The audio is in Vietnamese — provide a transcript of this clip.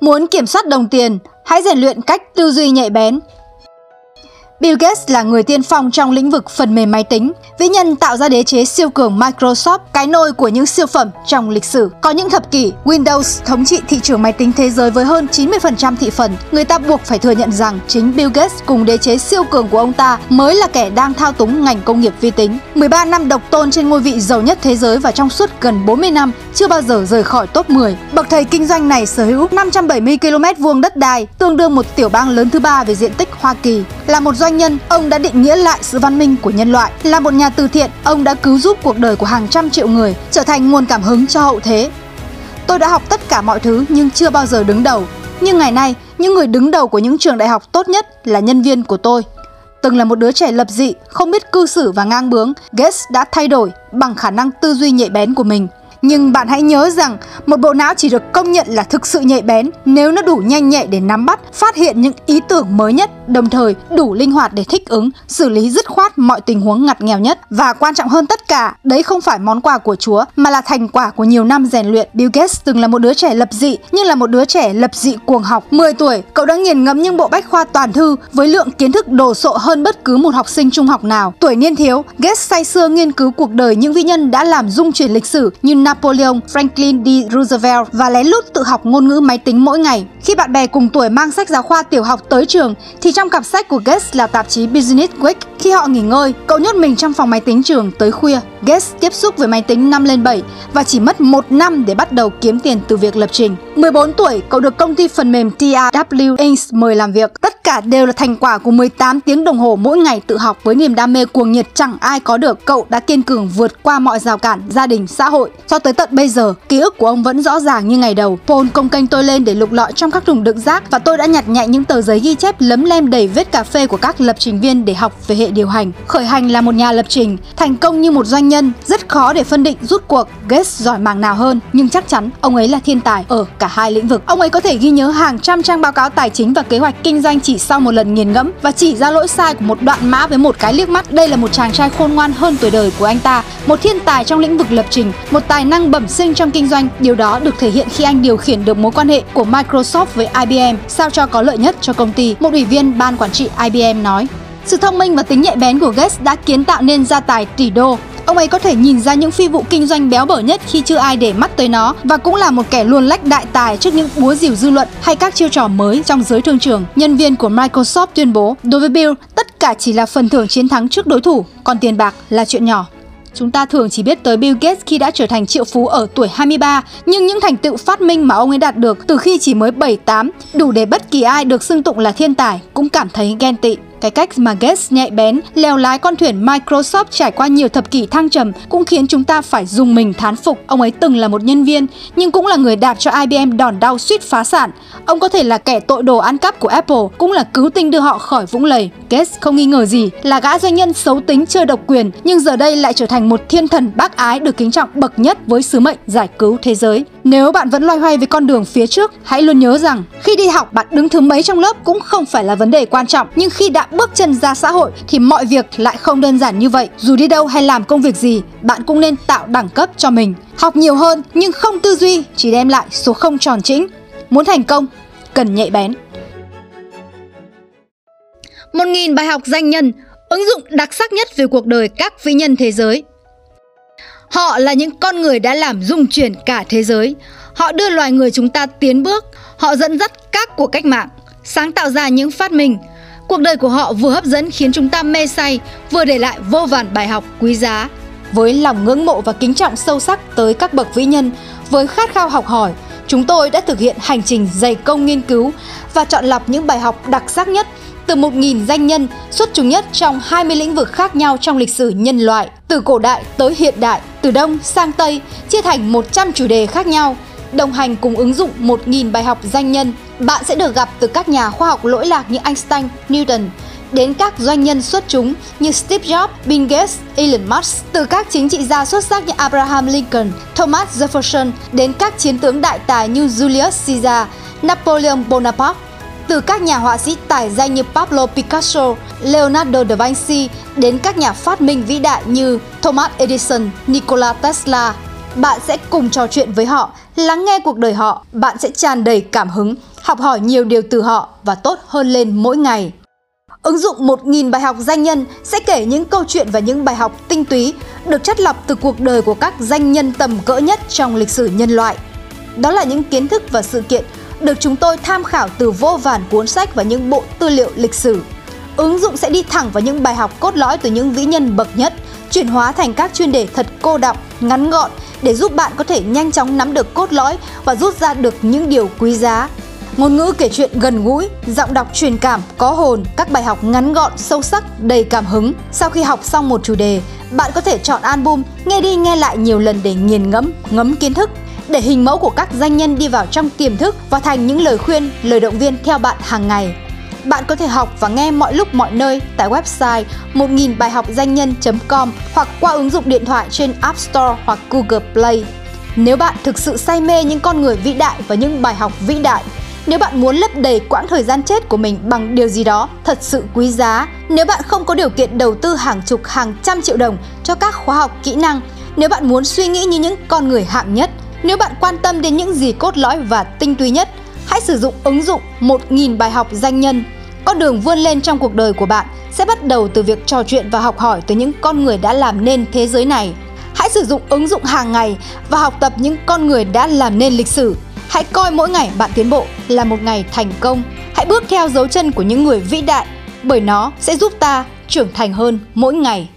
Muốn kiểm soát đồng tiền, hãy rèn luyện cách tư duy nhạy bén. Bill Gates là người tiên phong trong lĩnh vực phần mềm máy tính. Vĩ nhân tạo ra đế chế siêu cường Microsoft, cái nôi của những siêu phẩm trong lịch sử. Có những thập kỷ, Windows thống trị thị trường máy tính thế giới với hơn 90% thị phần. Người ta buộc phải thừa nhận rằng chính Bill Gates cùng đế chế siêu cường của ông ta mới là kẻ đang thao túng ngành công nghiệp vi tính. 13 năm độc tôn trên ngôi vị giàu nhất thế giới và trong suốt gần 40 năm chưa bao giờ rời khỏi top 10. Bậc thầy kinh doanh này sở hữu 570 km vuông đất đai, tương đương một tiểu bang lớn thứ ba về diện tích Hoa Kỳ. Là một doanh nhân, ông đã định nghĩa lại sự văn minh của nhân loại. Là một nhà từ thiện, ông đã cứu giúp cuộc đời của hàng trăm triệu người, trở thành nguồn cảm hứng cho hậu thế. Tôi đã học tất cả mọi thứ nhưng chưa bao giờ đứng đầu. Nhưng ngày nay, những người đứng đầu của những trường đại học tốt nhất là nhân viên của tôi. Từng là một đứa trẻ lập dị, không biết cư xử và ngang bướng, Gates đã thay đổi bằng khả năng tư duy nhạy bén của mình. Nhưng bạn hãy nhớ rằng một bộ não chỉ được công nhận là thực sự nhạy bén nếu nó đủ nhanh nhạy để nắm bắt, phát hiện những ý tưởng mới nhất, đồng thời đủ linh hoạt để thích ứng, xử lý dứt khoát mọi tình huống ngặt nghèo nhất. Và quan trọng hơn tất cả, đấy không phải món quà của Chúa mà là thành quả của nhiều năm rèn luyện. Bill Gates từng là một đứa trẻ lập dị nhưng là một đứa trẻ lập dị cuồng học. 10 tuổi, cậu đã nghiền ngẫm những bộ bách khoa toàn thư với lượng kiến thức đồ sộ hơn bất cứ một học sinh trung học nào. Tuổi niên thiếu, Gates say sưa nghiên cứu cuộc đời những vĩ nhân đã làm dung chuyển lịch sử như Napoleon, Franklin D. Roosevelt và lén lút tự học ngôn ngữ máy tính mỗi ngày. Khi bạn bè cùng tuổi mang sách giáo khoa tiểu học tới trường thì trong cặp sách của Gates là tạp chí Business Week. Khi họ nghỉ ngơi, cậu nhốt mình trong phòng máy tính trường tới khuya. Gates tiếp xúc với máy tính năm lên 7 và chỉ mất một năm để bắt đầu kiếm tiền từ việc lập trình. 14 tuổi, cậu được công ty phần mềm TRW Inc. mời làm việc. Tất cả đều là thành quả của 18 tiếng đồng hồ mỗi ngày tự học với niềm đam mê cuồng nhiệt chẳng ai có được. Cậu đã kiên cường vượt qua mọi rào cản gia đình, xã hội. Cho tới tận bây giờ, ký ức của ông vẫn rõ ràng như ngày đầu. Paul công kênh tôi lên để lục lọi trong các thùng đựng rác và tôi đã nhặt nhạnh những tờ giấy ghi chép lấm lem đầy vết cà phê của các lập trình viên để học về hệ điều hành. Khởi hành là một nhà lập trình, thành công như một doanh nhân, rất khó để phân định rút cuộc Gates giỏi mảng nào hơn, nhưng chắc chắn ông ấy là thiên tài ở cả hai lĩnh vực. Ông ấy có thể ghi nhớ hàng trăm trang báo cáo tài chính và kế hoạch kinh doanh chỉ sau một lần nghiền ngẫm và chỉ ra lỗi sai của một đoạn mã với một cái liếc mắt. Đây là một chàng trai khôn ngoan hơn tuổi đời của anh ta, một thiên tài trong lĩnh vực lập trình, một tài năng bẩm sinh trong kinh doanh. Điều đó được thể hiện khi anh điều khiển được mối quan hệ của Microsoft với IBM sao cho có lợi nhất cho công ty. Một ủy viên ban quản trị IBM nói. Sự thông minh và tính nhạy bén của Gates đã kiến tạo nên gia tài tỷ đô. Ông ấy có thể nhìn ra những phi vụ kinh doanh béo bở nhất khi chưa ai để mắt tới nó và cũng là một kẻ luôn lách đại tài trước những búa rìu dư luận hay các chiêu trò mới trong giới thương trường. Nhân viên của Microsoft tuyên bố, đối với Bill, tất cả chỉ là phần thưởng chiến thắng trước đối thủ, còn tiền bạc là chuyện nhỏ. Chúng ta thường chỉ biết tới Bill Gates khi đã trở thành triệu phú ở tuổi 23, nhưng những thành tựu phát minh mà ông ấy đạt được từ khi chỉ mới 7-8 đủ để bất kỳ ai được xưng tụng là thiên tài cũng cảm thấy ghen tị. Cái cách mà Gates nhạy bén leo lái con thuyền Microsoft trải qua nhiều thập kỷ thăng trầm cũng khiến chúng ta phải dùng mình thán phục. Ông ấy từng là một nhân viên nhưng cũng là người đạp cho IBM đòn đau suýt phá sản. Ông có thể là kẻ tội đồ ăn cắp của Apple, cũng là cứu tinh đưa họ khỏi vũng lầy. Gates không nghi ngờ gì là gã doanh nhân xấu tính chơi độc quyền nhưng giờ đây lại trở thành một thiên thần bác ái được kính trọng bậc nhất với sứ mệnh giải cứu thế giới. Nếu bạn vẫn loay hoay với con đường phía trước, hãy luôn nhớ rằng khi đi học bạn đứng thứ mấy trong lớp cũng không phải là vấn đề quan trọng, nhưng khi đã bước chân ra xã hội thì mọi việc lại không đơn giản như vậy. Dù đi đâu hay làm công việc gì, bạn cũng nên tạo đẳng cấp cho mình. Học nhiều hơn nhưng không tư duy chỉ đem lại số không tròn chỉnh. Muốn thành công, cần nhạy bén. 1.000 bài học danh nhân, ứng dụng đặc sắc nhất về cuộc đời các vĩ nhân thế giới. Họ là những con người đã làm rung chuyển cả thế giới. Họ đưa loài người chúng ta tiến bước, họ dẫn dắt các cuộc cách mạng, sáng tạo ra những phát minh. Cuộc đời của họ vừa hấp dẫn khiến chúng ta mê say, vừa để lại vô vàn bài học quý giá. Với lòng ngưỡng mộ và kính trọng sâu sắc tới các bậc vĩ nhân, với khát khao học hỏi, chúng tôi đã thực hiện hành trình dày công nghiên cứu và chọn lọc những bài học đặc sắc nhất từ 1.000 danh nhân xuất chúng nhất trong 20 lĩnh vực khác nhau trong lịch sử nhân loại, từ cổ đại tới hiện đại, từ Đông sang Tây, chia thành 100 chủ đề khác nhau. Đồng hành cùng ứng dụng 1.000 bài học danh nhân, bạn sẽ được gặp từ các nhà khoa học lỗi lạc như Einstein, Newton, đến các doanh nhân xuất chúng như Steve Jobs, Bill Gates, Elon Musk, từ các chính trị gia xuất sắc như Abraham Lincoln, Thomas Jefferson đến các chiến tướng đại tài như Julius Caesar, Napoleon Bonaparte, từ các nhà họa sĩ tài danh như Pablo Picasso, Leonardo da Vinci đến các nhà phát minh vĩ đại như Thomas Edison, Nikola Tesla. Bạn sẽ cùng trò chuyện với họ, lắng nghe cuộc đời họ, bạn sẽ tràn đầy cảm hứng học hỏi nhiều điều từ họ và tốt hơn lên mỗi ngày. Ứng dụng 1.000 bài học danh nhân sẽ kể những câu chuyện và những bài học tinh túy được chất lọc từ cuộc đời của các danh nhân tầm cỡ nhất trong lịch sử nhân loại. Đó là những kiến thức và sự kiện được chúng tôi tham khảo từ vô vàn cuốn sách và những bộ tư liệu lịch sử. Ứng dụng sẽ đi thẳng vào những bài học cốt lõi từ những vĩ nhân bậc nhất, chuyển hóa thành các chuyên đề thật cô đọng, ngắn gọn để giúp bạn có thể nhanh chóng nắm được cốt lõi và rút ra được những điều quý giá. Ngôn ngữ kể chuyện gần gũi, giọng đọc truyền cảm, có hồn, các bài học ngắn gọn, sâu sắc, đầy cảm hứng. Sau khi học xong một chủ đề, bạn có thể chọn album, nghe đi nghe lại nhiều lần để nghiền ngẫm, ngấm kiến thức để hình mẫu của các danh nhân đi vào trong tiềm thức và thành những lời khuyên, lời động viên theo bạn hàng ngày. Bạn có thể học và nghe mọi lúc mọi nơi tại website 1000 bài học danh nhân.com hoặc qua ứng dụng điện thoại trên App Store hoặc Google Play. Nếu bạn thực sự say mê những con người vĩ đại và những bài học vĩ đại, nếu bạn muốn lấp đầy quãng thời gian chết của mình bằng điều gì đó thật sự quý giá, nếu bạn không có điều kiện đầu tư hàng chục hàng trăm triệu đồng cho các khóa học kỹ năng, nếu bạn muốn suy nghĩ như những con người hạng nhất, nếu bạn quan tâm đến những gì cốt lõi và tinh túy nhất, hãy sử dụng ứng dụng 1.000 bài học danh nhân. Con đường vươn lên trong cuộc đời của bạn sẽ bắt đầu từ việc trò chuyện và học hỏi từ những con người đã làm nên thế giới này. Hãy sử dụng ứng dụng hàng ngày và học tập những con người đã làm nên lịch sử. Hãy coi mỗi ngày bạn tiến bộ là một ngày thành công. Hãy bước theo dấu chân của những người vĩ đại, bởi nó sẽ giúp ta trưởng thành hơn mỗi ngày.